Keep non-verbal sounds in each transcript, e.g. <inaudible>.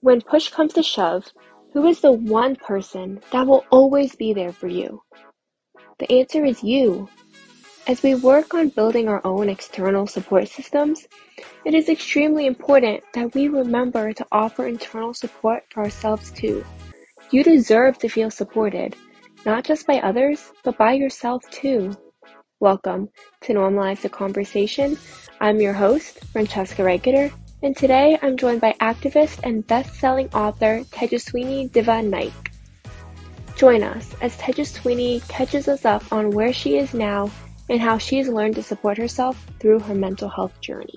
When push comes to shove, who is the one person that will always be there for you? The answer is you. As we work on building our own external support systems, it is extremely important that we remember to offer internal support for ourselves too. You deserve to feel supported, not just by others, but by yourself too. Welcome to Normalize the Conversation. I'm your host, Francesca Reiketer, and today I'm joined by activist and best-selling author Tejaswini Divya Naik. Join us as Tejaswini catches us up on where she is now and how she's learned to support herself through her mental health journey.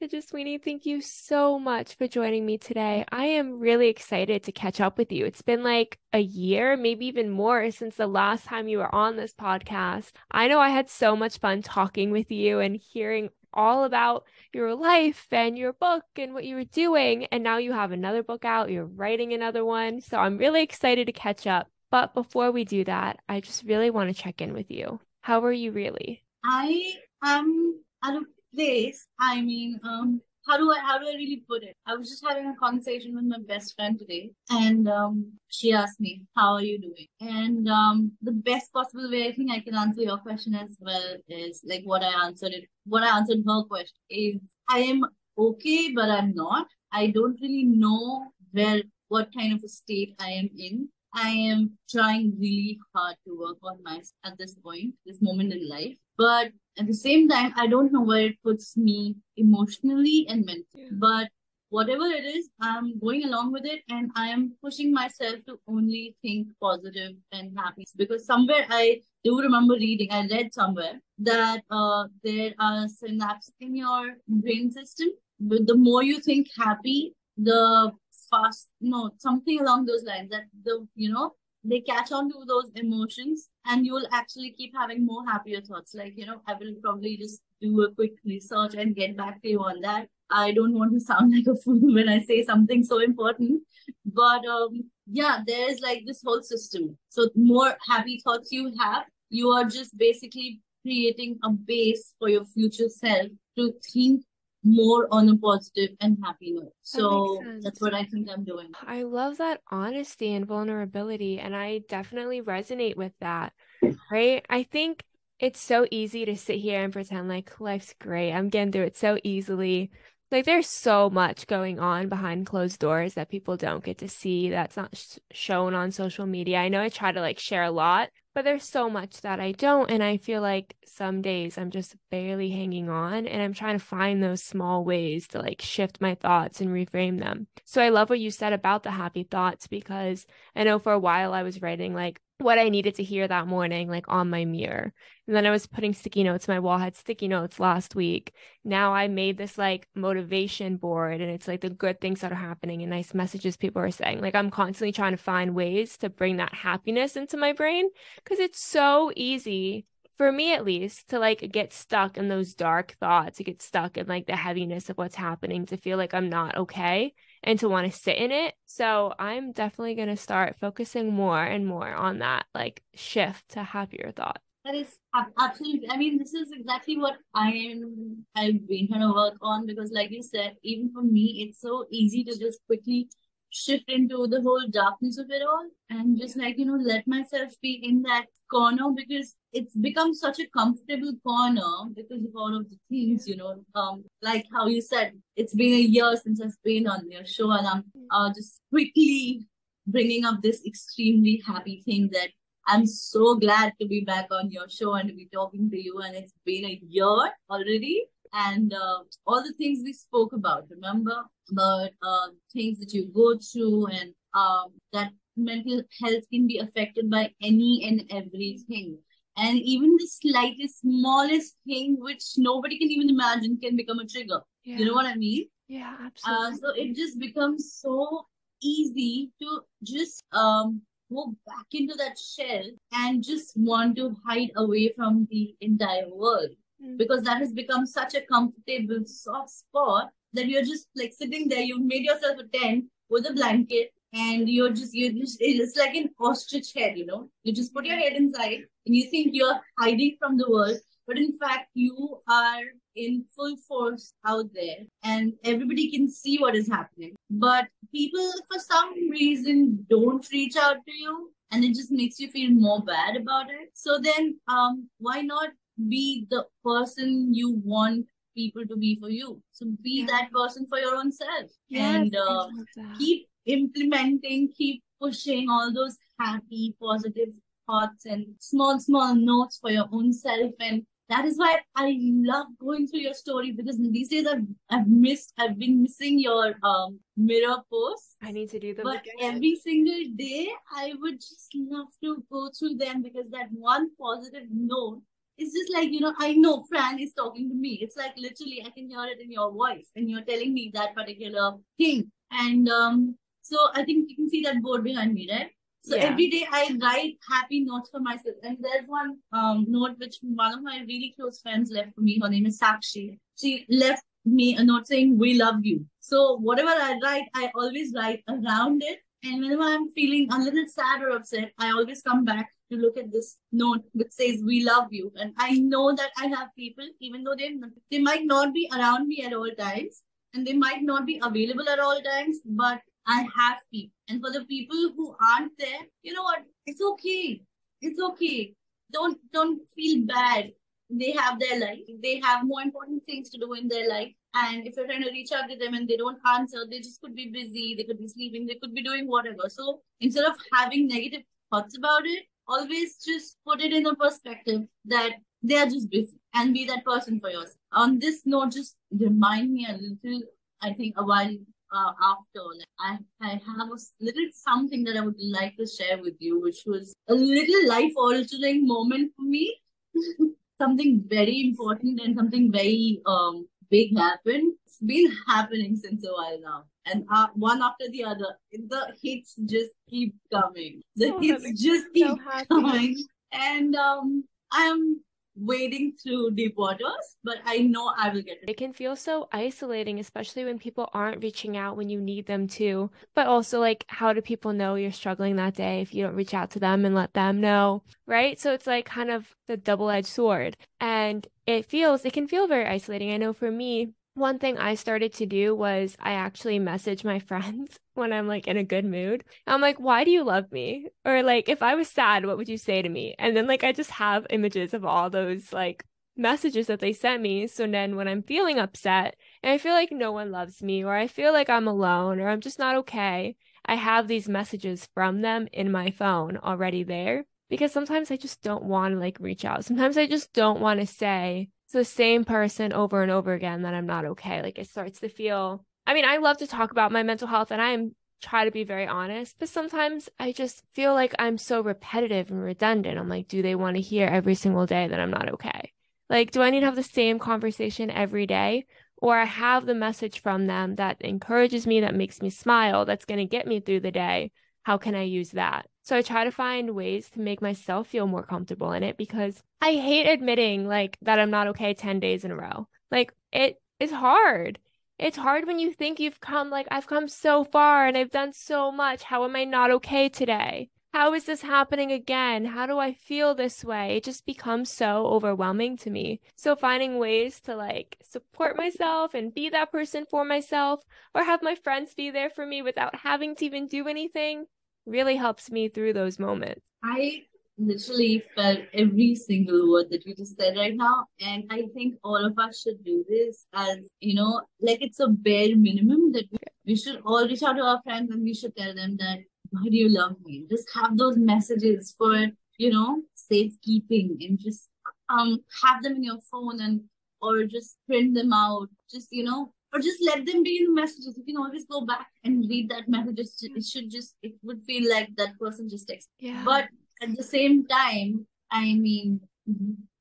Tejaswini, thank you so much for joining me today. I am really excited to catch up with you. It's been like a year, maybe even more, since the last time you were on this podcast. I know I had so much fun talking with you and hearing all about your life and your book and what you were doing. And now you have another book out, you're writing another one. So I'm really excited to catch up. But before we do that, I just really want to check in with you. How are you really? I am at a place. I mean, um, how do I how do I really put it? I was just having a conversation with my best friend today, and um, she asked me, "How are you doing?" And um, the best possible way I think I can answer your question as well is like what I answered it. What I answered her question is, I am okay, but I'm not. I don't really know where what kind of a state I am in. I am trying really hard to work on myself at this point, this moment in life. But at the same time, I don't know where it puts me emotionally and mentally. Yeah. But whatever it is, I'm going along with it and I am pushing myself to only think positive and happy. Because somewhere I do remember reading, I read somewhere that uh, there are synapses in your brain system. But the more you think happy, the fast, no, something along those lines that the, you know, they catch on to those emotions and you'll actually keep having more happier thoughts. Like, you know, I will probably just do a quick research and get back to you on that. I don't want to <laughs> sound like a fool when I say something so important, but um, yeah, there's like this whole system. So, more happy thoughts you have, you are just basically creating a base for your future self to think more on a positive and happy note. So that that's what I think I'm doing. I love that honesty and vulnerability, and I definitely resonate with that. Right? I think it's so easy to sit here and pretend like life's great. I'm getting through it so easily. Like there's so much going on behind closed doors that people don't get to see. That's not sh- shown on social media. I know I try to like share a lot, but there's so much that I don't. And I feel like some days I'm just barely hanging on and I'm trying to find those small ways to like shift my thoughts and reframe them. So I love what you said about the happy thoughts because I know for a while I was writing like, what I needed to hear that morning, like on my mirror. And then I was putting sticky notes. My wall had sticky notes last week. Now I made this like motivation board and it's like the good things that are happening and nice messages people are saying. Like I'm constantly trying to find ways to bring that happiness into my brain because it's so easy for me at least to like get stuck in those dark thoughts, to get stuck in like the heaviness of what's happening, to feel like I'm not okay and to want to sit in it. So I'm definitely going to start focusing more and more on that like shift to happier thoughts. That is absolutely. I mean, this is exactly what I am. I've been trying to work on because, like you said, even for me, it's so easy to just quickly shift into the whole darkness of it all and just like you know let myself be in that corner because it's become such a comfortable corner because of all of the things you know um like how you said it's been a year since i've been on your show and i'm uh, just quickly bringing up this extremely happy thing that i'm so glad to be back on your show and to be talking to you. And it's been a year already and uh, all the things we spoke about remember? About uh, things that you go through and um, that mental health can be affected by any and everything. And even the slightest smallest thing which nobody can even imagine can become a trigger. Yeah. you know what i mean? Yeah absolutely uh, so it just becomes so easy to just um go back into that shell and just want to hide away from the entire world mm. because that has become such a comfortable soft spot that you're just like sitting there you've made yourself a tent with a blanket and you're just you're just it's like an ostrich head you know? You just put your head inside and you think you're hiding from the world but in fact you are in full force out there and everybody can see what is happening. But people for some reason don't reach out to you and it just makes you feel more bad about it. So then um why not be the person you want people to be for you so be yeah. that person for your own self yes, and uh, keep implementing keep pushing all those happy positive thoughts and small small notes for your own self and that is why I love going through your story because these days I've I've missed I've been missing your um mirror posts. I need to do them. But again. every single day I would just love to go through them because that one positive note is just like you know I know Fran is talking to me. It's like literally I can hear it in your voice and you're telling me that particular thing. And um so I think you can see that board behind me, right? So yeah. every day I write happy notes for myself. And there's one um, note which one of my really close friends left for me. Her name is Sakshi. She left me a note saying, We love you. So whatever I write, I always write around it. And whenever I'm feeling a little sad or upset, I always come back to look at this note which says, We love you. And I know that I have people, even though they, they might not be around me at all times and they might not be available at all times, but I have people. And for the people who aren't there, you know what? It's okay. It's okay. Don't don't feel bad. They have their life. They have more important things to do in their life. And if you're trying to reach out to them and they don't answer, they just could be busy, they could be sleeping, they could be doing whatever. So instead of having negative thoughts about it, always just put it in a perspective that they are just busy and be that person for yourself. On this note, just remind me a little, I think a while uh, after. I, I have a little something that I would like to share with you, which was a little life altering moment for me. <laughs> something very important and something very um, big happened. It's been happening since a while now. And uh, one after the other, the hits just keep coming. The oh, hits just keep so coming. And um, I'm wading through deep waters, but I know I will get it. It can feel so isolating, especially when people aren't reaching out when you need them to. But also, like, how do people know you're struggling that day if you don't reach out to them and let them know? Right. So it's like kind of the double edged sword. And it feels, it can feel very isolating. I know for me, one thing I started to do was I actually message my <laughs> friends when I'm like in a good mood. I'm like, why do you love me? Or like, if I was sad, what would you say to me? And then like, I just have images of all those like messages that they sent me. So then when I'm feeling upset and I feel like no one loves me or I feel like I'm alone or I'm just not okay, I have these messages from them in my phone already there because sometimes I just don't want to like reach out. Sometimes I just don't want to say, the same person over and over again that I'm not okay. Like it starts to feel I mean, I love to talk about my mental health and I'm try to be very honest, but sometimes I just feel like I'm so repetitive and redundant. I'm like, do they want to hear every single day that I'm not okay? Like, do I need to have the same conversation every day? Or I have the message from them that encourages me, that makes me smile, that's going to get me through the day. How can I use that? So I try to find ways to make myself feel more comfortable in it because I hate admitting like that I'm not okay 10 days in a row. Like it is hard. It's hard when you think you've come like I've come so far and I've done so much. How am I not okay today? How is this happening again? How do I feel this way? It just becomes so overwhelming to me. So finding ways to like support myself and be that person for myself or have my friends be there for me without having to even do anything really helps me through those moments. I literally felt every single word that you just said right now. And I think all of us should do this as, you know, like it's a bare minimum that we, we should all reach out to our friends and we should tell them that, why do you love me? Just have those messages for, you know, safekeeping and just um have them in your phone and or just print them out. Just, you know, or just let them be in the messages. You can always go back and read that message. It should just, it would feel like that person just texted. Yeah. But at the same time, I mean,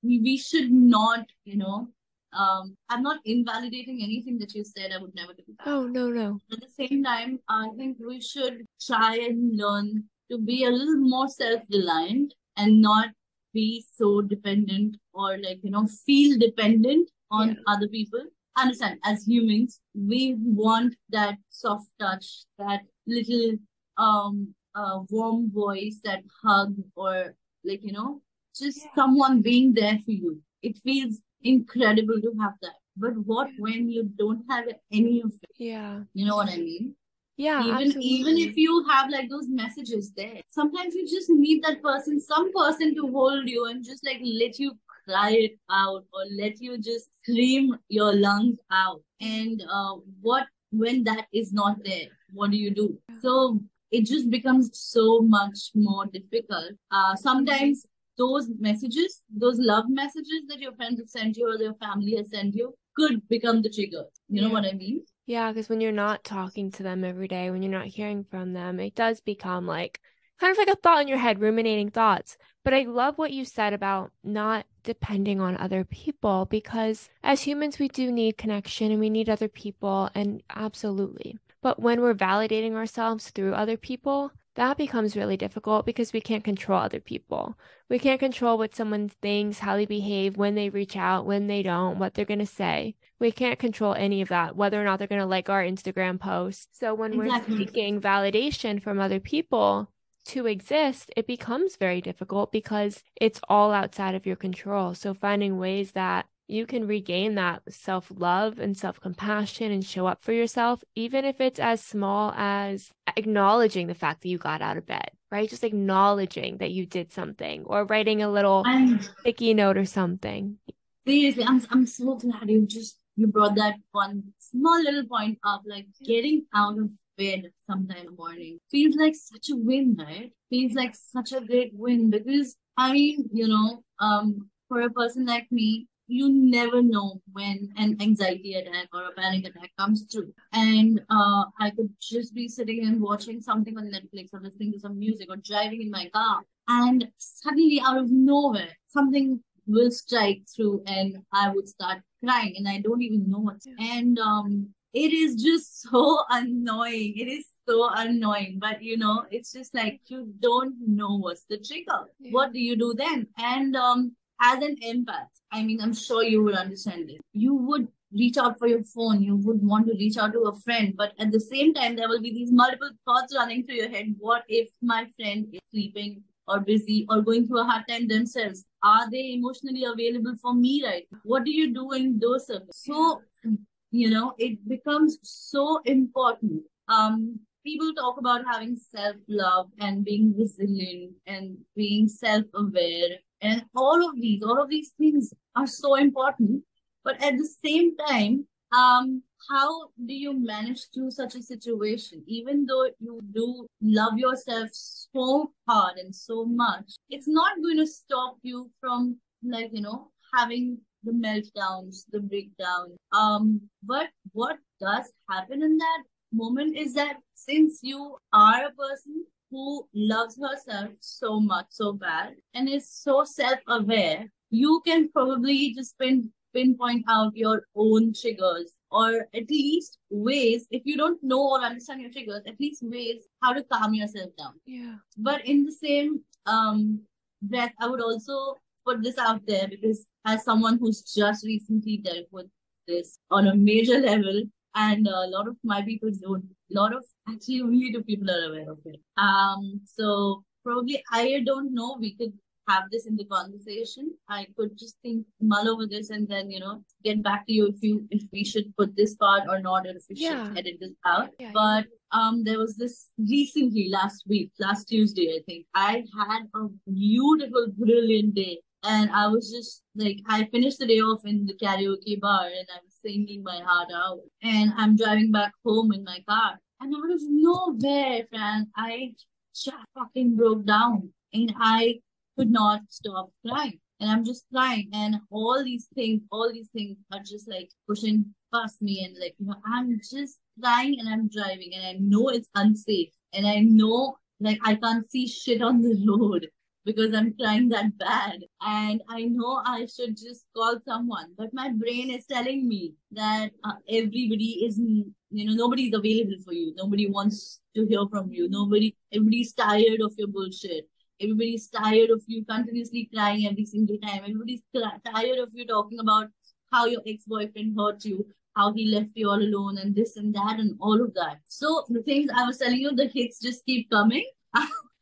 we should not, you know, um, I'm not invalidating anything that you said. I would never do that. Oh, no, no. At the same time, I think we should try and learn to be a little more self reliant and not be so dependent or like, you know, feel dependent on yeah. other people understand as humans we want that soft touch that little um uh, warm voice that hug or like you know just yeah. someone being there for you it feels incredible to have that. But what when you don't have any of it? Yeah. You know what I mean? Yeah, even absolutely. even if you have like those messages there sometimes you just need that person some person to hold you and just like let you cry it out or let you just scream your lungs out. And uh, what when that is not there what do you do? So it just becomes so much more difficult. Uh, sometimes those messages those love messages that your friends have sent you or your family has sent you could become the trigger. You know Yeah. what i mean? Yeah, because when you're not talking to them every day, when you're not hearing from them, it does become like kind of like a thought in your head, ruminating thoughts. But I love what you said about not depending on other people because as humans, we do need connection and we need other people, and absolutely. But when we're validating ourselves through other people, that becomes really difficult because we can't control other people. We can't control what someone thinks, how they behave, when they reach out, when they don't, what they're going to say. We can't control any of that, whether or not they're going to like our Instagram post. So when Exactly. we're seeking validation from other people to exist, it becomes very difficult because it's all outside of your control. So finding ways that you can regain that self love and self compassion and show up for yourself, even if it's as small as acknowledging the fact that you got out of bed, right? Just acknowledging that you did something or writing a little sticky note or something. Seriously, I'm I'm so glad you just you brought that one small little point up. Like getting out of bed sometime in the morning feels like such a win, right? Feels like such a great win because I mean, you know, um, for a person like me, you never know when an anxiety attack or a panic attack comes through. And uh, I could just be sitting and watching something on Netflix or listening to some music or driving in my car, and suddenly out of nowhere, something will strike through and I would start crying and I don't even know what. And um, it is just <laughs> so annoying. It is so annoying. But you know, it's just like you don't know what's the trigger. Yeah. What do you do then? And um, as an empath, I mean, I'm sure you would understand this. You would reach out for your phone. You would want to reach out to a friend, but at the same time, there will be these multiple thoughts running through your head. What if my friend is sleeping? or busy or going through a hard time themselves are they emotionally available for me right what do you do in those circles so you know it becomes so important. Um people talk about having self love and being resilient and being self aware and all of these all of these things are so important. But at the same time um how do you manage through such a situation? Even though you do love yourself so hard and so much it's not going to stop you from like you know having the meltdowns the breakdown um but what does happen in that moment is that since you are a person who loves herself so much so bad and is so self-aware you can probably just pin, pinpoint out your own triggers or at least ways if you don't know or understand your triggers at least ways how to calm yourself down Yeah. but in the same um breath i would also put this out there because as someone who's just recently dealt with this on a major level and a lot of my people don't a lot of actually only two people are aware of it. Um so probably i don't know we could have this in the conversation. I could just think mull over this and then you know get back to you if you if we should put this part or not or if we Yeah. should edit this out. Yeah, but um there was this recently last week last tuesday i think. I had a beautiful brilliant day and i was just like i finished the day off in the karaoke bar and i was singing my heart out. And i'm driving back home in my car. And out of nowhere man. I just fucking broke down. And i could not stop crying. And i'm just crying. And all these things all these things are just like pushing past me. And like you know i'm just crying and i'm driving. And i know it's unsafe. And i know like i can't see shit on the <laughs> road because i'm crying that bad. And i know i should just call someone but my brain is telling me that uh, everybody is you know nobody is available for you. Nobody wants to hear from you. Nobody everybody's tired of your bullshit. Everybody's tired of you continuously crying every single time. Everybody's tired of you talking about how your ex-boyfriend hurt you how he left you all alone and this and that and all of that. So the things i was telling you the hits just keep coming <laughs>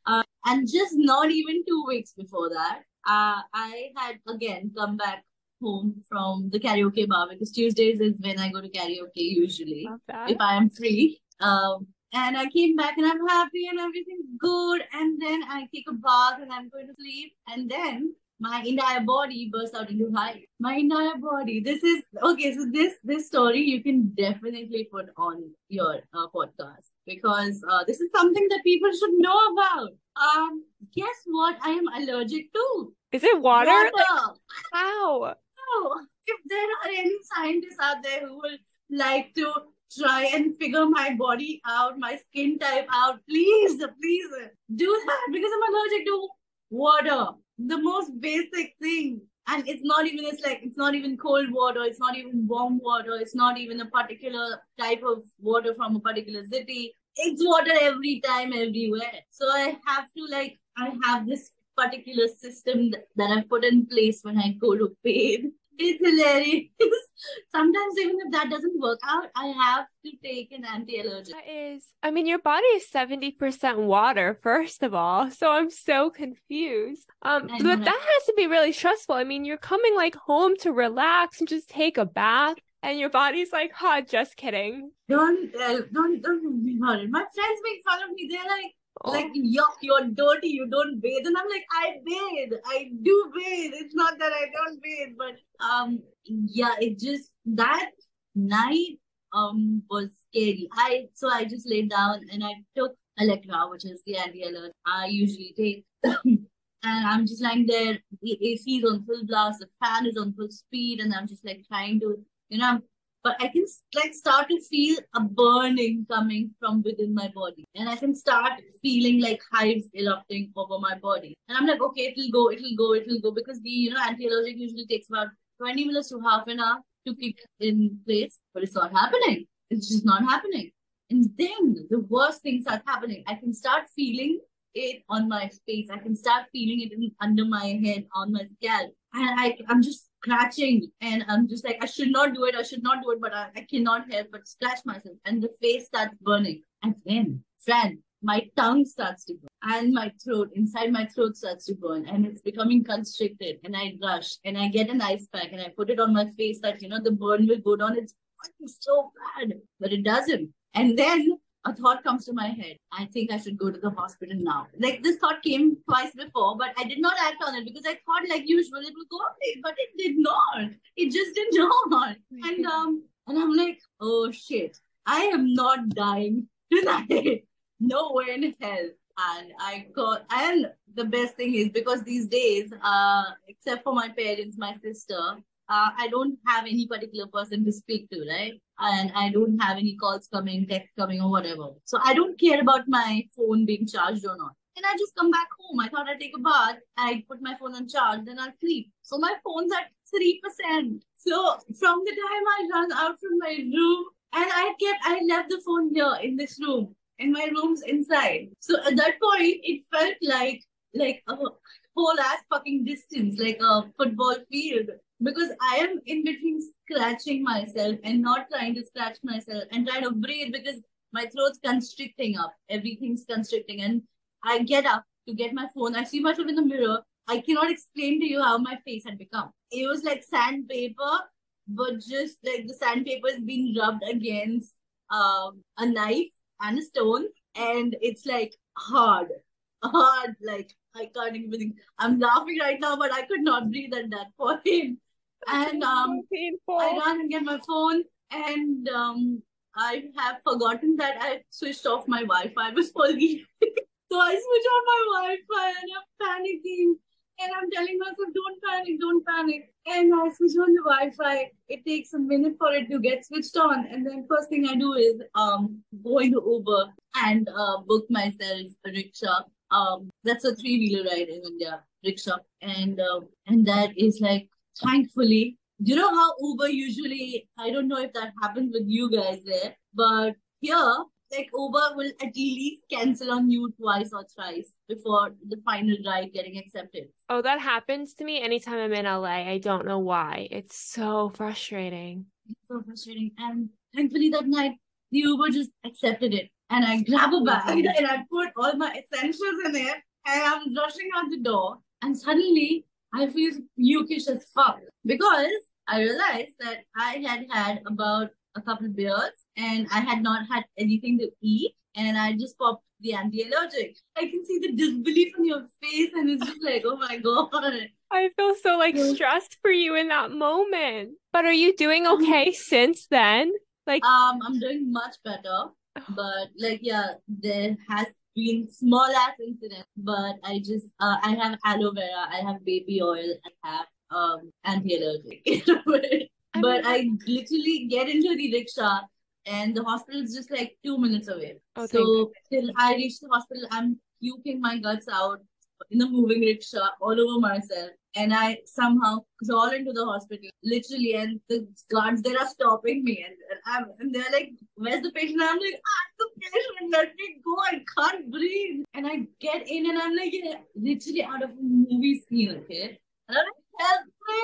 and just not even two weeks before that uh, i had again come back home from the karaoke bar because Tuesdays is when I go to karaoke usually if I am free. Um, and I came back and I'm happy and everything's good. And then I take a bath and I'm going to sleep. And then my entire body bursts out into hives. My entire body. This is okay. So this this story you can definitely put on your uh, podcast because uh, this is something that people should know about. Um, guess what? I am allergic to Is it water? Like, water. how? Oh, if there are any scientists out there who would like to try and figure my body out, my skin type out, please, please do that because I'm allergic to water. The most basic thing. And it's not even, it's like, it's not even cold water, it's not even warm water, it's not even a particular type of water from a particular city. It's water every time, everywhere. So I have to, like, I have this particular system that, I put in place when I go to bathe. It's hilarious. <laughs> Sometimes even if that doesn't work out, I have to take an anti-allergic. That is, I mean, your body is 70% water, first of all. So I'm so confused. Um, but that has to be really stressful. I mean, you're coming like home to relax and just take a bath. And your body's like, huh, just kidding. Don't uh, don't don't about it. My friends make fun of me. They're like, Oh, like yuck, you're dirty. You don't bathe, and I'm like, I bathe. I do bathe. It's not that I don't bathe, but um, yeah, it just that night um was scary. I so I just laid down and I took Allegra, which is the anti-allergic I usually take. <coughs> And I'm just lying there, the AC is on full blast, the fan is on full speed, and I'm just like trying to, you know, but I can like start to feel a burning coming from within my body. And I can start feeling like hives erupting over my body. And I'm like, okay, it'll go, it'll go, it'll go. Because the, you know, anti-allergic usually takes about 20 minutes to half an hour to kick in place. But it's not happening. It's just not happening. And then the worst thing starts happening. I can start feeling it on my face. I can start feeling it in, under my head, on my scalp. And I, I'm just scratching and I'm just like, I should not do it. I should not do it, but I, I cannot help but scratch myself. And the face starts burning. And then, Fran, my tongue starts to burn and my throat, inside my throat starts to burn and it's becoming constricted. And I rush and I get an ice pack and I put it on my face that, you know, the burn will go down. It's so bad, but it doesn't. And then a thought comes to my head. I think I should go to the hospital now. Like this thought came twice before, but I did not act on it because I thought, like usual, it will go away, but it did not. It just did not. And um, and I'm like, oh shit, I am not dying tonight. <laughs> Nowhere in hell. And I got, and the best thing is because these days, uh, except for my parents, my sister, uh, I don't have any particular person to speak to, right? And I don't have any calls coming, text coming, or whatever. So I don't care about my phone being charged or not. And I just come back home. I thought I'd take a bath, I put my phone on charge, then I'll sleep. So my phone's at 3%. So from the time I run out from my room, and I kept, I left the phone here in this room, and my room's inside. So at that point, it felt like like a whole ass fucking distance, like a football field because I am in between scratching myself and not trying to scratch myself and trying to breathe because my throat's constricting up. Everything's constricting. And I get up to get my phone. I see myself in the mirror. I cannot explain to you how my face had become. It was like sandpaper, but just like the sandpaper is being rubbed against um, a knife and a stone. And it's like hard, hard. Like I can't even. I'm laughing right now, but I could not breathe at that <laughs> point and um, painful. I run and get my phone, and um, I have forgotten that I switched off my Wi-Fi before leaving. <laughs> so I switch off my Wi-Fi, and I'm panicking, and I'm telling myself, "Don't panic, don't panic." And I switch on the Wi-Fi. It takes a minute for it to get switched on, and then first thing I do is um go into Uber and uh, book myself a rickshaw. Um, that's a three-wheeler ride in India, rickshaw, and uh, and that is like thankfully you know how uber usually i don't know if that happens with you guys there but here like uber will at least cancel on you twice or thrice before the final ride getting accepted Oh, that happens to me anytime I'm in LA. I don't know why. It's so frustrating. it's so frustrating and thankfully that night the uber just accepted it and i grab a bag <laughs> and i put all my essentials in it and i'm rushing out the door and suddenly I feel yukish as fuck because I realized that I had had about a couple beers and I had not had anything to eat and I just popped the anti-allergic. I can see the disbelief on your face and it's just like, oh my god. I feel so like stressed for you in that moment. But are you doing okay since then? Like um I'm doing much better. But like yeah, there has been small ass incidents, but I just uh, I have aloe vera, I have baby oil, I have um anti-allergic. <laughs> but I literally get into the rickshaw and the hospital is just like two minutes away. Oh, so till I reach the hospital, I'm puking my guts out in the moving rickshaw all over myself. And I somehow crawl into the hospital, literally, and the guards there are stopping me, and, and I'm and they're like, "Where's the patient?" I'm like, ah, "I'm the patient. Let me go. I can't breathe." And I get in, and I'm like, literally out of a movie scene, okay? And I'm like, "Help me,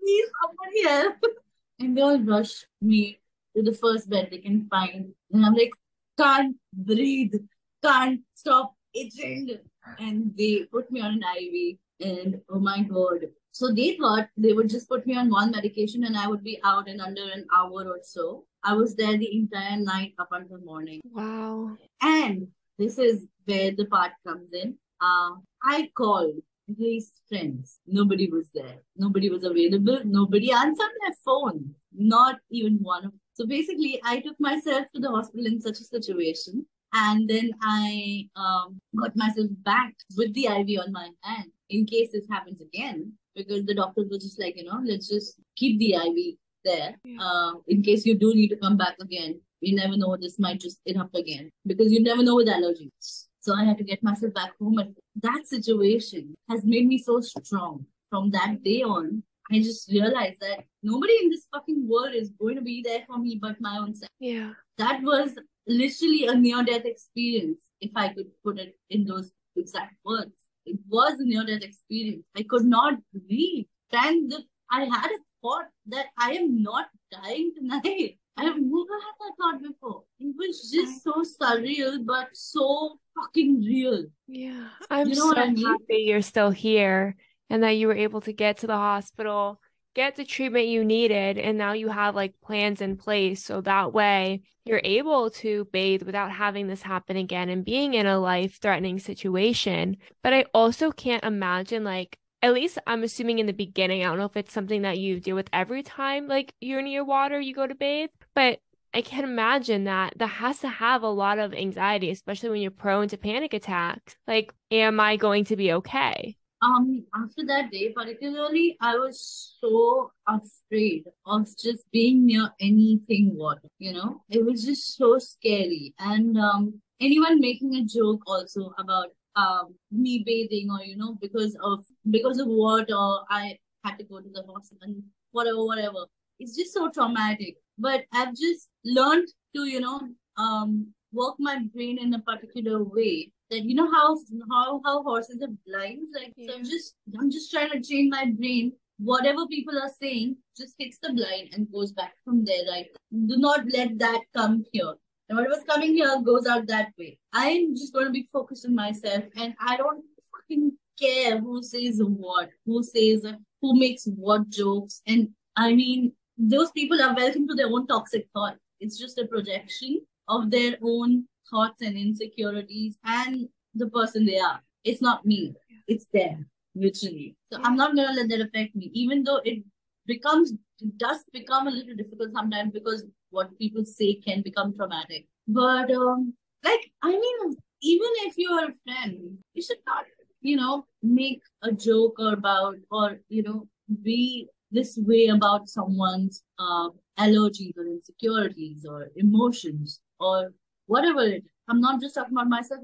please, somebody help!" <laughs> And they all rush me to the first bed they can find. And I'm like, can't breathe, can't stop itching. And they put me on an IV. And oh my God. So they thought they would just put me on one medication and I would be out in under an hour or so. I was there the entire night up until morning. Wow. And this is where the part comes in. Uh, I called his friends. Nobody was there. Nobody was available. Nobody answered my phone. Not even one of them. so basically, I took myself to the hospital in such a situation. And then I um, got myself back with the IV on my hand in case this happens again. Because the doctors were just like, you know, let's just keep the IV there yeah. uh, in case you do need to come back again. You never know, this might just erupt again because you never know with allergies. So I had to get myself back home. And that situation has made me so strong. From that day on, I just realized that nobody in this fucking world is going to be there for me but my own self. Yeah. That was literally a near death experience, if I could put it in those exact words. It was a near death experience. I could not breathe. And the, I had a thought that I am not dying tonight. I have never had that thought before. It was just so surreal, but so fucking real. Yeah. I'm you know so I mean? happy you're still here and that you were able to get to the hospital, get the treatment you needed, and now you have like plans in place. So that way you're able to bathe without having this happen again and being in a life threatening situation. But I also can't imagine like at least I'm assuming in the beginning, I don't know if it's something that you deal with every time like you're near water, you go to bathe, but I can imagine that that has to have a lot of anxiety, especially when you're prone to panic attacks. Like, am I going to be okay? Um after that day particularly i was so afraid of just being near anything water you know? It was just so scary. And um anyone making a joke also about um me bathing or you know because of because of water i had to go to the hospital whatever whatever. It's just so traumatic. But i've just learned to you know um work my brain in a particular way that you know how how how horses are blind. like yeah. so i'm just i'm just trying to train my brain whatever people are saying just hits the blind and goes back from there right do not let that come here and whatever's coming here goes out that way i'm just going to be focused on myself and i don't fucking care who says what who says who makes what jokes and i mean those people are welcome to their own toxic thought. it's just a projection of their own thoughts and insecurities and the person they are. It's not me. It's them, literally. So. I'm not gonna let that affect me, even though it becomes it does become a little difficult sometimes because what people say can become traumatic. But um, like I mean, even if you're a friend, you should not, you know, make a joke about or you know be this way about someone's uh, allergies or insecurities or emotions or whatever it is. I'm not just talking about myself.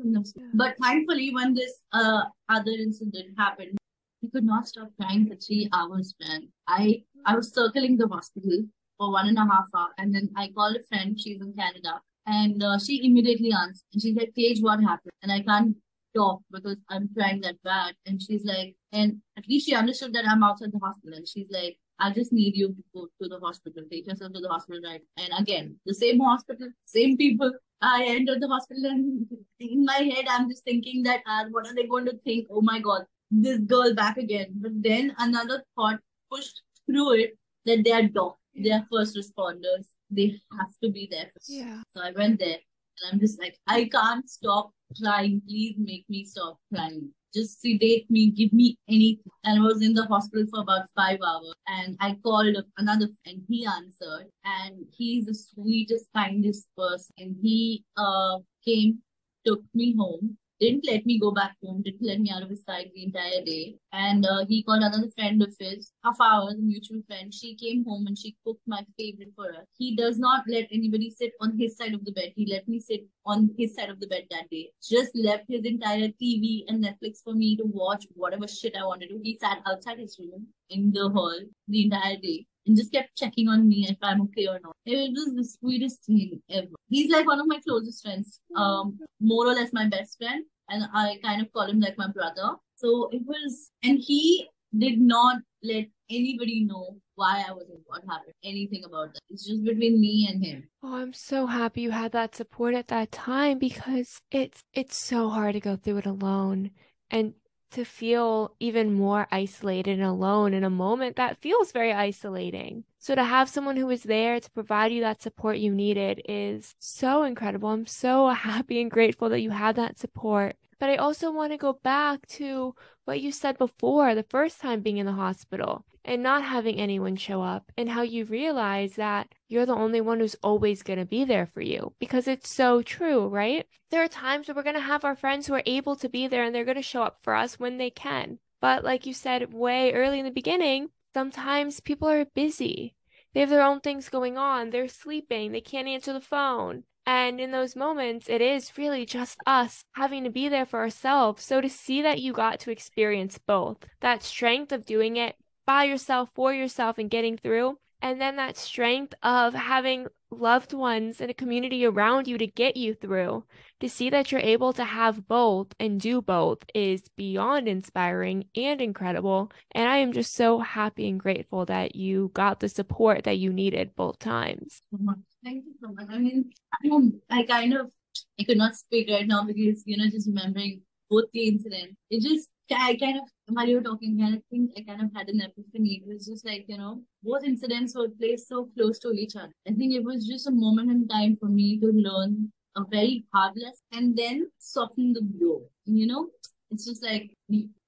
But thankfully, when this uh, other incident happened, he could not stop crying for three hours, man. I I was circling the hospital for one and a half hour, and then I called a friend. She's in Canada, and uh, she immediately answered. And she said, "Paige, what happened?" And I can't talk because I'm crying that bad. And she's like, and at least she understood that I'm outside the hospital. And she's like, I just need you to go to the hospital, take yourself to the hospital, right? And again, the same hospital, same people. I entered the hospital and <laughs> in my head, I'm just thinking that, uh, what are they going to think? Oh my God, this girl back again. But then another thought pushed through it that they are doctors, they are first responders. They have to be there. Yeah. So I went there and I'm just like, I can't stop crying. Please make me stop crying. Just sedate me, give me anything. And I was in the hospital for about five hours. And I called another and he answered. And he's the sweetest, kindest person. And he uh came, took me home didn't let me go back home, didn't let me out of his sight the entire day. And uh, he called another friend of his, half hours, a mutual friend. She came home and she cooked my favorite for us. He does not let anybody sit on his side of the bed. He let me sit on his side of the bed that day. Just left his entire TV and Netflix for me to watch whatever shit I wanted to. He sat outside his room in the hall the entire day and just kept checking on me if I'm okay or not. It was the sweetest thing ever. He's like one of my closest friends, um, more or less my best friend, and I kind of call him like my brother. So it was, and he did not let anybody know why I was in what happened, anything about that. It's just between me and him. Oh, I'm so happy you had that support at that time because it's it's so hard to go through it alone. And to feel even more isolated and alone in a moment that feels very isolating. So to have someone who is there to provide you that support you needed is so incredible. I'm so <laughs> happy and grateful that you had that support. But I also want to go back to what you said before the first time being in the hospital and not having anyone show up and how you realize that you're the only one who's always going to be there for you because it's so true, right? There are times where we're going to have our friends who are able to be there and they're going to show up for us when they can. But like you said way early in the beginning, sometimes people are busy. They have their own things going on. They're sleeping. They can't answer the phone. And in those moments, it is really just us having to be there for ourselves. So to see that you got to experience both, that strength of doing it by yourself, for yourself, and getting through, and then that strength of having loved ones and a community around you to get you through, to see that you're able to have both and do both is beyond inspiring and incredible. And I am just so happy and grateful that you got the support that you needed both times. Thank you so much. I mean, I kind of, I could not speak right now because, you know, just remembering both the incident, it just, I kind of, while you were talking, I think I kind of had an epiphany. It was just like, you know, both incidents were placed so close to each other. I think it was just a moment in time for me to learn a very hard lesson and then soften the blow. You know, it's just like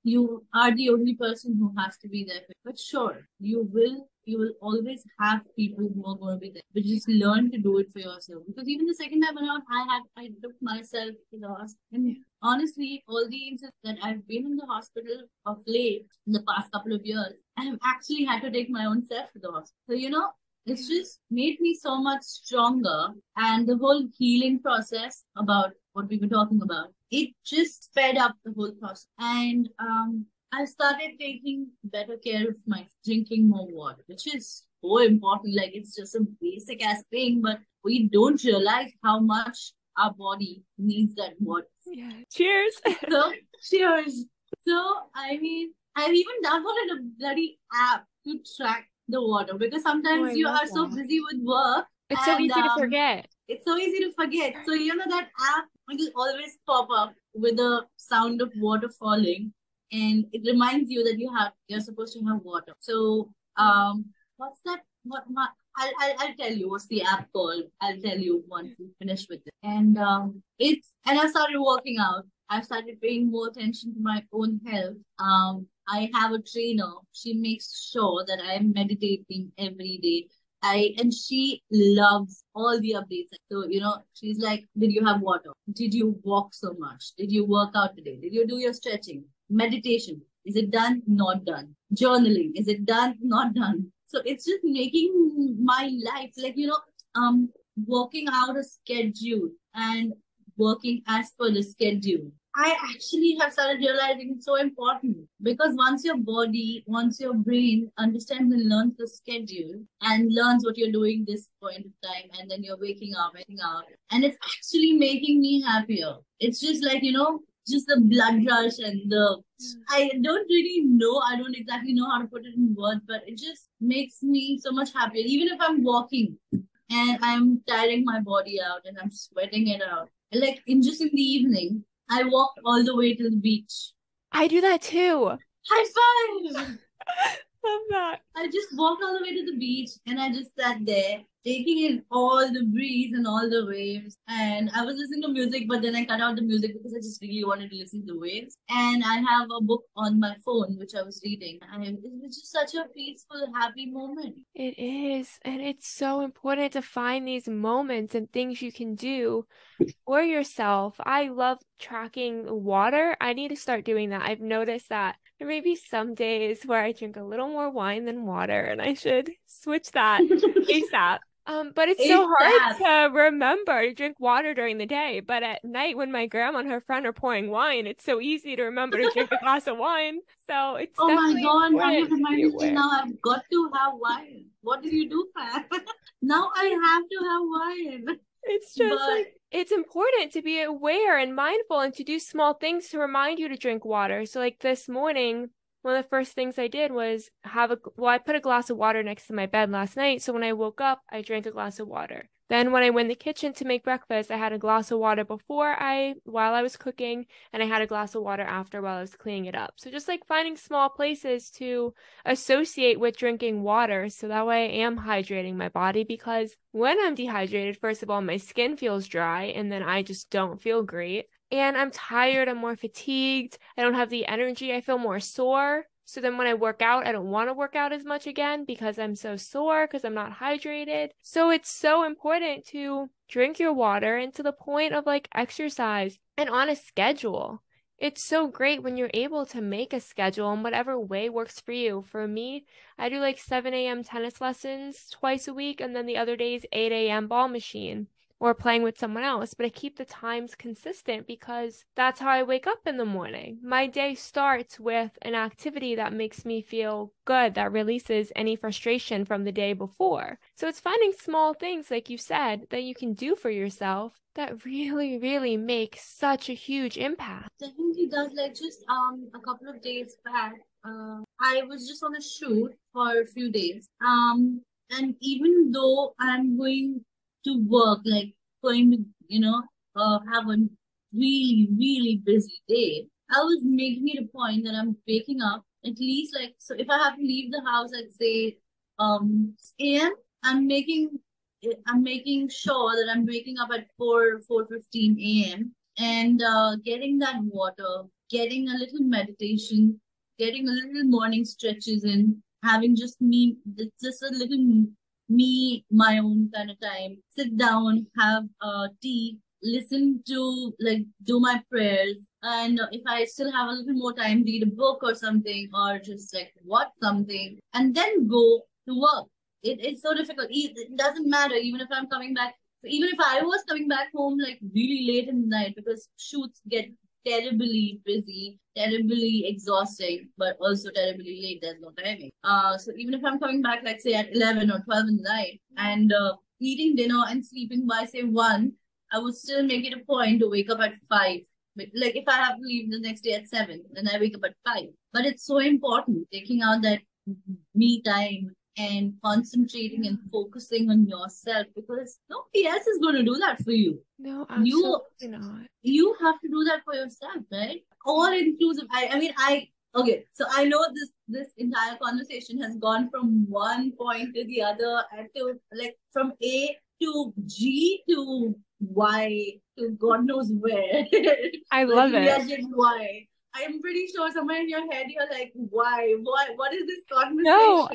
you are the only person who has to be there. But sure, you will you will always have people who are going to be there. But just learn to do it for yourself. Because even the second time around, I had I took myself to the hospital. And honestly, all the incidents that I've been in the hospital of late in the past couple of years, I have actually had to take my own self to the hospital. So you know, it's just made me so much stronger. And the whole healing process about what we were talking about, it just sped up the whole process. And um, I started taking better care of my drinking more water, which is so important. Like it's just a basic ass thing, but we don't realize how much our body needs that water. Yeah. Cheers. <laughs> so cheers. So I mean, I've even downloaded a bloody app to track the water because sometimes oh, you are that. so busy with work. It's and, so easy um, to forget. It's so easy to forget. So you know that app will always pop up with the sound of water falling, and it reminds you that you have you're supposed to have water. So um, what's that? What my I'll, I'll, I'll tell you what's the app called. I'll tell you once we finish with it. And um, it's and I started working out. I've started paying more attention to my own health. Um, I have a trainer. She makes sure that I'm meditating every day. I and she loves all the updates. So, you know, she's like, Did you have water? Did you walk so much? Did you work out today? Did you do your stretching? Meditation. Is it done? Not done. Journaling. Is it done? Not done. So it's just making my life like, you know, um working out a schedule and working as per the schedule I actually have started realizing it's so important because once your body, once your brain understands and learns the schedule and learns what you're doing this point of time, and then you're waking up, waking up, and it's actually making me happier. It's just like, you know, just the blood rush and the I don't really know, I don't exactly know how to put it in words, but it just makes me so much happier. Even if I'm walking and I'm tiring my body out and I'm sweating it out. Like in just in the evening, I walked all the way to the beach. I do that too. High five! <laughs> Love that. I just walked all the way to the beach and I just sat there taking in all the breeze and all the waves. And I was listening to music, but then I cut out the music because I just really wanted to listen to the waves. And I have a book on my phone which I was reading. And it was just such a peaceful, happy moment. It is. And it's so important to find these moments and things you can do for yourself. I love tracking water. I need to start doing that. I've noticed that there may be some days where I drink a little more wine than water, and I should switch that <laughs> ASAP. Um, but it's so hard to remember to drink water during the day. But at night, when my grandma and her friend are pouring wine, it's so easy to remember to drink a glass of wine. So it's oh my god! Now you reminded me. Now I've got to have wine. What do you do, Pam? <laughs> now I have to have wine. It's just but... like it's important to be aware and mindful and to do small things to remind you to drink water. So like this morning, one of the first things I did was have a well, I put a glass of water next to my bed last night. So when I woke up, I drank a glass of water. Then when I went in the kitchen to make breakfast, I had a glass of water before I while I was cooking and I had a glass of water after while I was cleaning it up. So just like finding small places to associate with drinking water so that way I am hydrating my body because when I'm dehydrated, first of all, my skin feels dry and then I just don't feel great and I'm tired, I'm more fatigued, I don't have the energy, I feel more sore. So then when I work out, I don't want to work out as much again because I'm so sore because I'm not hydrated. So it's so important to drink your water and to the point of like exercise and on a schedule. It's so great when you're able to make a schedule in whatever way works for you. For me, I do like 7 a.m. tennis lessons twice a week, and then the other days, 8 a.m. ball machine or playing with someone else, but I keep the times consistent because that's how I wake up in the morning. My day starts with an activity that makes me feel good, that releases any frustration from the day before. So it's finding small things, like you said, that you can do for yourself that really, really make such a huge impact. Definitely does. Like just um a couple of days back, uh, I was just on a shoot for a few days. Um, and even though I'm going to work, like going to, you know, uh, have a really, really busy day, I was making it a point that I'm waking up at least like, so if I have to leave the house at say, um, AM, I'm making, I'm making sure that I'm waking up at 4, 4.15 AM and uh, getting that water, getting a little meditation, getting a little morning stretches in, having just me, just a little me, my own kind of time, sit down, have uh, tea, listen to, like, do my prayers. And if I still have a little more time, read a book or something, or just like watch something, and then go to work. It, it's so difficult. It doesn't matter, even if I'm coming back even if I was coming back home like really late in the night because shoots get terribly busy, terribly exhausting, but also terribly late. There's no timing. Uh, so even if I'm coming back, like say at 11 or 12 in the night and uh, eating dinner and sleeping by say 1, I would still make it a point to wake up at 5. Like if I have to leave the next day at 7, then I wake up at 5. But it's so important taking out that me time and concentrating and focusing on yourself because nobody else is going to do that for you. No, absolutely you, not. You have to do that for yourself, right? All inclusive. I, I mean, I okay. So I know this this entire conversation has gone from one point to the other, and to like from A to G to Y to God knows where. I love <laughs> it. Y. I'm pretty sure somewhere in your head you're like, why? What what is this conversation? No,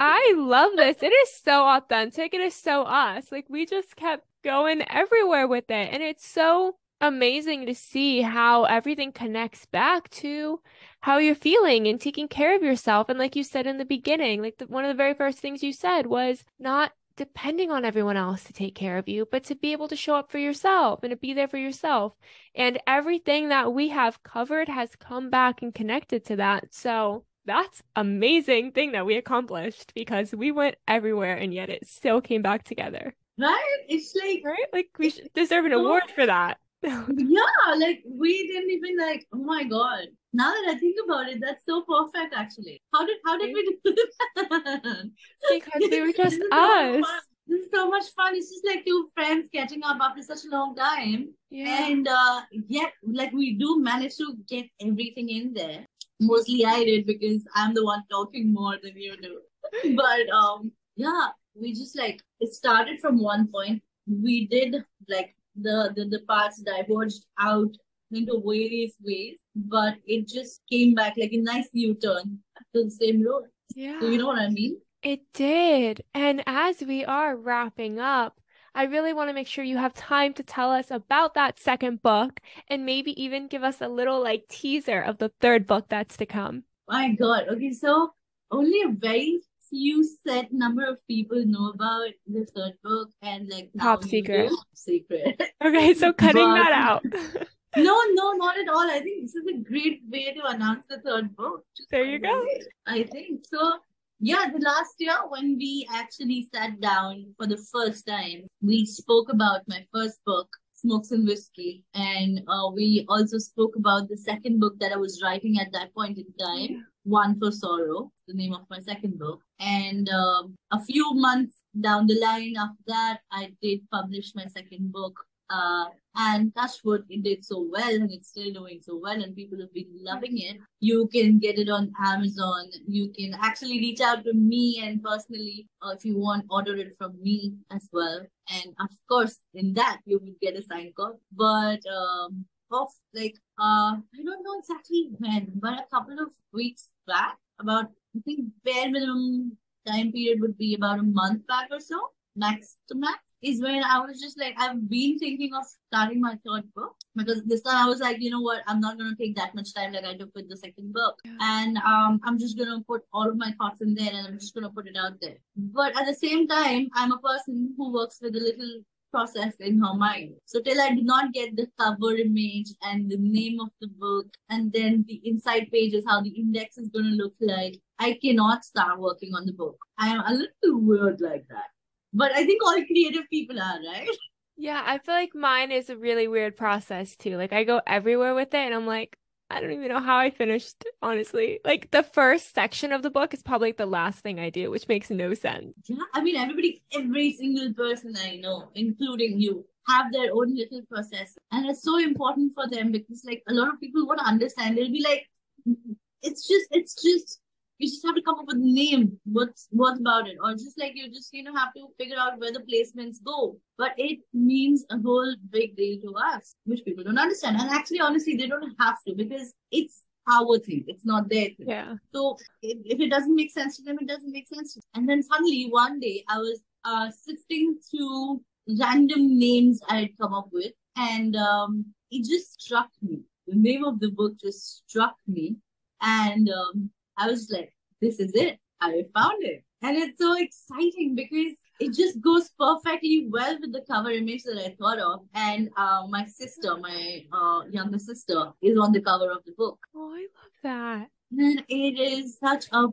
I love this. It is so authentic. It is so us. Like we just kept going everywhere with it. And it's so amazing to see how everything connects back to how you're feeling and taking care of yourself. And like you said in the beginning, like the, one of the very first things you said was not depending on everyone else to take care of you, but to be able to show up for yourself and to be there for yourself. And everything that we have covered has come back and connected to that. So that's amazing thing that we accomplished because we went everywhere and yet it still came back together. Right? It's like right, like we deserve an oh. award for that. <laughs> yeah, like we didn't even like. Oh my god! Now that I think about it, that's so perfect. Actually, how did how did we do <laughs> that? because we were <laughs> just us. this is so much fun. It's just like two friends catching up after such a long time. Yeah. And uh yet like we do manage to get everything in there. Mostly I did because I'm the one talking more than you do. but um yeah, we just like it started from one point. We did like the the, the parts diverged out into various ways, but it just came back like a nice U-turn to the same road. Yeah. So you know what I mean? It did. And as we are wrapping up, I really want to make sure you have time to tell us about that second book and maybe even give us a little like teaser of the third book that's to come. My God. Okay, so only a very few set number of people know about the third book and like Top secret. Secret. <laughs> Okay, so cutting But- that out. <laughs> no, no, not at all. I think this is a great way to announce the third book. Just There you go. way. I think so. Yeah, the last year when we actually sat down for the first time, we spoke about my first book, Smokes and Whiskey, and uh, we also spoke about the second book that I was writing at that point in time, One for Sorrow, the name of my second book. And um, a few months down the line after that, I did publish my second book. Uh, and Touchwood, it did so well and it's still doing so well and people have been loving it. You can get it on Amazon. You can actually reach out to me and personally, uh, if you want, order it from me as well. And of course, in that, you would get a signed copy. But, um, of like, uh, I don't know exactly when, but a couple of weeks back, about, I think bare minimum time period would be about a month back or so, max to max is when I was just like, I've been thinking of starting my third book because this time I was like, you know what, I'm not gonna take that much time like I took with the second book, Yeah. and um, I'm just gonna put all of my thoughts in there and I'm just gonna put it out there. But at the same time, I'm a person who works with a little process in her mind. So till I do not get the cover image and the name of the book and then the inside pages, how the index is gonna look like, I cannot start working on the book. I am a little weird like that. But I think all creative people are, right? Yeah, I feel like mine is a really weird process too. Like I go everywhere with it and I'm like, I don't even know how I finished, honestly. Like the first section of the book is probably like the last thing I do, which makes no sense. Yeah, I mean, everybody, every single person I know, including you, have their own little process. And it's so important for them because, like, a lot of people won't understand. They'll be like, it's just, it's just, you just have to come up with a name. What's, what about it? Or just like, you just, you know, have to figure out where the placements go. But it means a whole big deal to us, which people don't understand. And actually, honestly, they don't have to because it's our thing. It's not their thing. Yeah. So if, if it doesn't make sense to them, it doesn't make sense. To them. And then suddenly one day I was uh, sifting through random names I had come up with, and um, it just struck me. The name of the book just struck me, and um, I was like, "This is it. I found it." And it's so exciting because it just goes perfectly well with the cover image that I thought of. And uh, my sister, my uh, younger sister, is on the cover of the book. Oh, I love that. And it is such a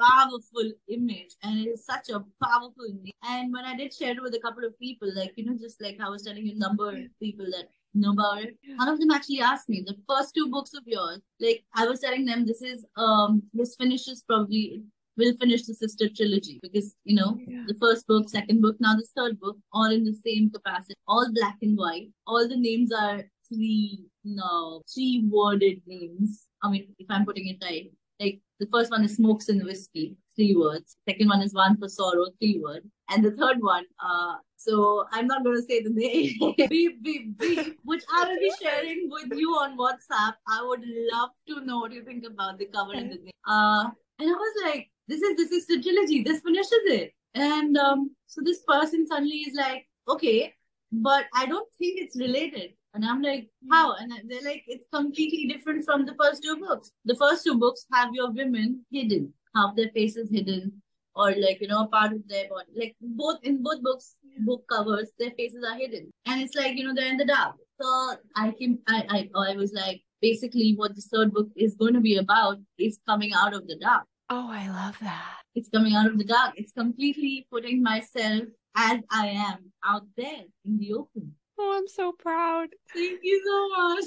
powerful image and it is such a powerful name. And when I did share it with a couple of people, like, you know, just like I was telling you, number of people that know about it, one of them actually asked me, the first two books of yours, like I was telling them this is um this finishes probably will finish the sister trilogy because you know Yeah. the first book, second book, now the third book, all in the same capacity, all black and white. All the names are three no three worded names. I mean, if I'm putting it right, like the first one is smokes and whiskey, three words. Second one is one for sorrow, three words. And the third one, uh, so I'm not gonna say the name. beep, beep, beep, which I will be sharing with you on WhatsApp. I would love to know what you think about the cover and the name. Uh, and I was like, this is this is the trilogy. This finishes it. And um, so this person suddenly is like, okay, but I don't think it's related. And I'm like, how? And they're like, it's completely different from the first two books. The first two books have your women hidden, half their faces hidden, or like, you know, a part of their body. Like both in both books, book covers, their faces are hidden. And it's like, you know, they're in the dark. So I came I I, I was like, basically what the third book is going to be about is coming out of the dark. Oh, I love that. It's coming out of the dark. It's completely putting myself as I am out there in the open. Oh, I'm so proud. Thank you so much.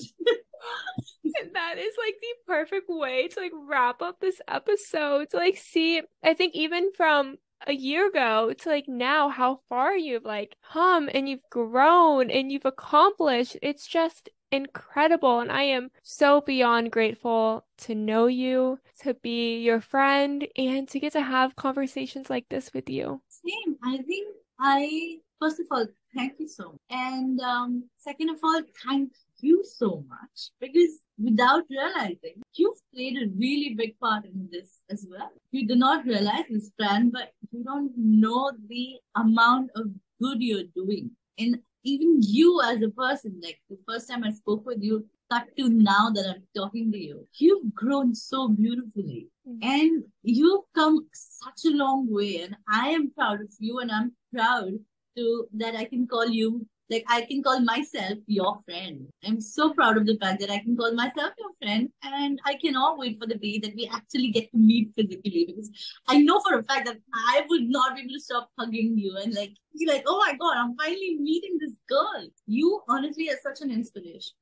And <laughs> that is like the perfect way to like wrap up this episode. To like see, I think even from a year ago to like now how far you've like come and you've grown and you've accomplished. It's just incredible. And I am so beyond grateful to know you, to be your friend, and to get to have conversations like this with you. Same. I think I, first of all, thank you so much. And um, second of all, thank you so much because without realizing, you've played a really big part in this as well. You do not realize this, Fran, but you don't know the amount of good you're doing. And even you as a person, like the first time I spoke with you, cut to now that I'm talking to you, you've grown so beautifully mm-hmm. and you've come such a long way. And I am proud of you and I'm proud to that I can call you like I can call myself your friend. I'm so proud of the fact that I can call myself your friend, and I cannot wait for the day that we actually get to meet physically because I know for a fact that I would not be able to stop hugging you and like be like, oh my god, I'm finally meeting this girl. You honestly are such an inspiration.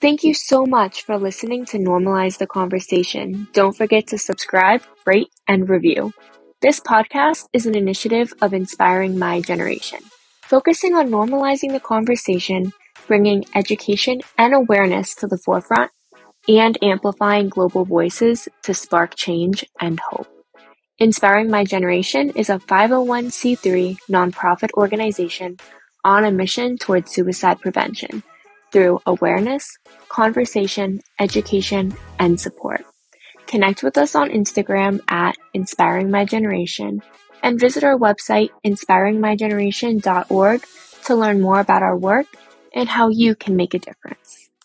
Thank you so much for listening to Normalize the Conversation. Don't forget to subscribe, rate, and review. This podcast is an initiative of Inspiring My Generation focusing on normalizing the conversation, bringing education and awareness to the forefront, and amplifying global voices to spark change and hope. Inspiring My Generation is a 501c3 nonprofit organization on a mission towards suicide prevention through awareness, conversation, education, and support. Connect with us on Instagram at Inspiring My Generation and visit our website inspiringmygeneration.org to learn more about our work and how you can make a difference.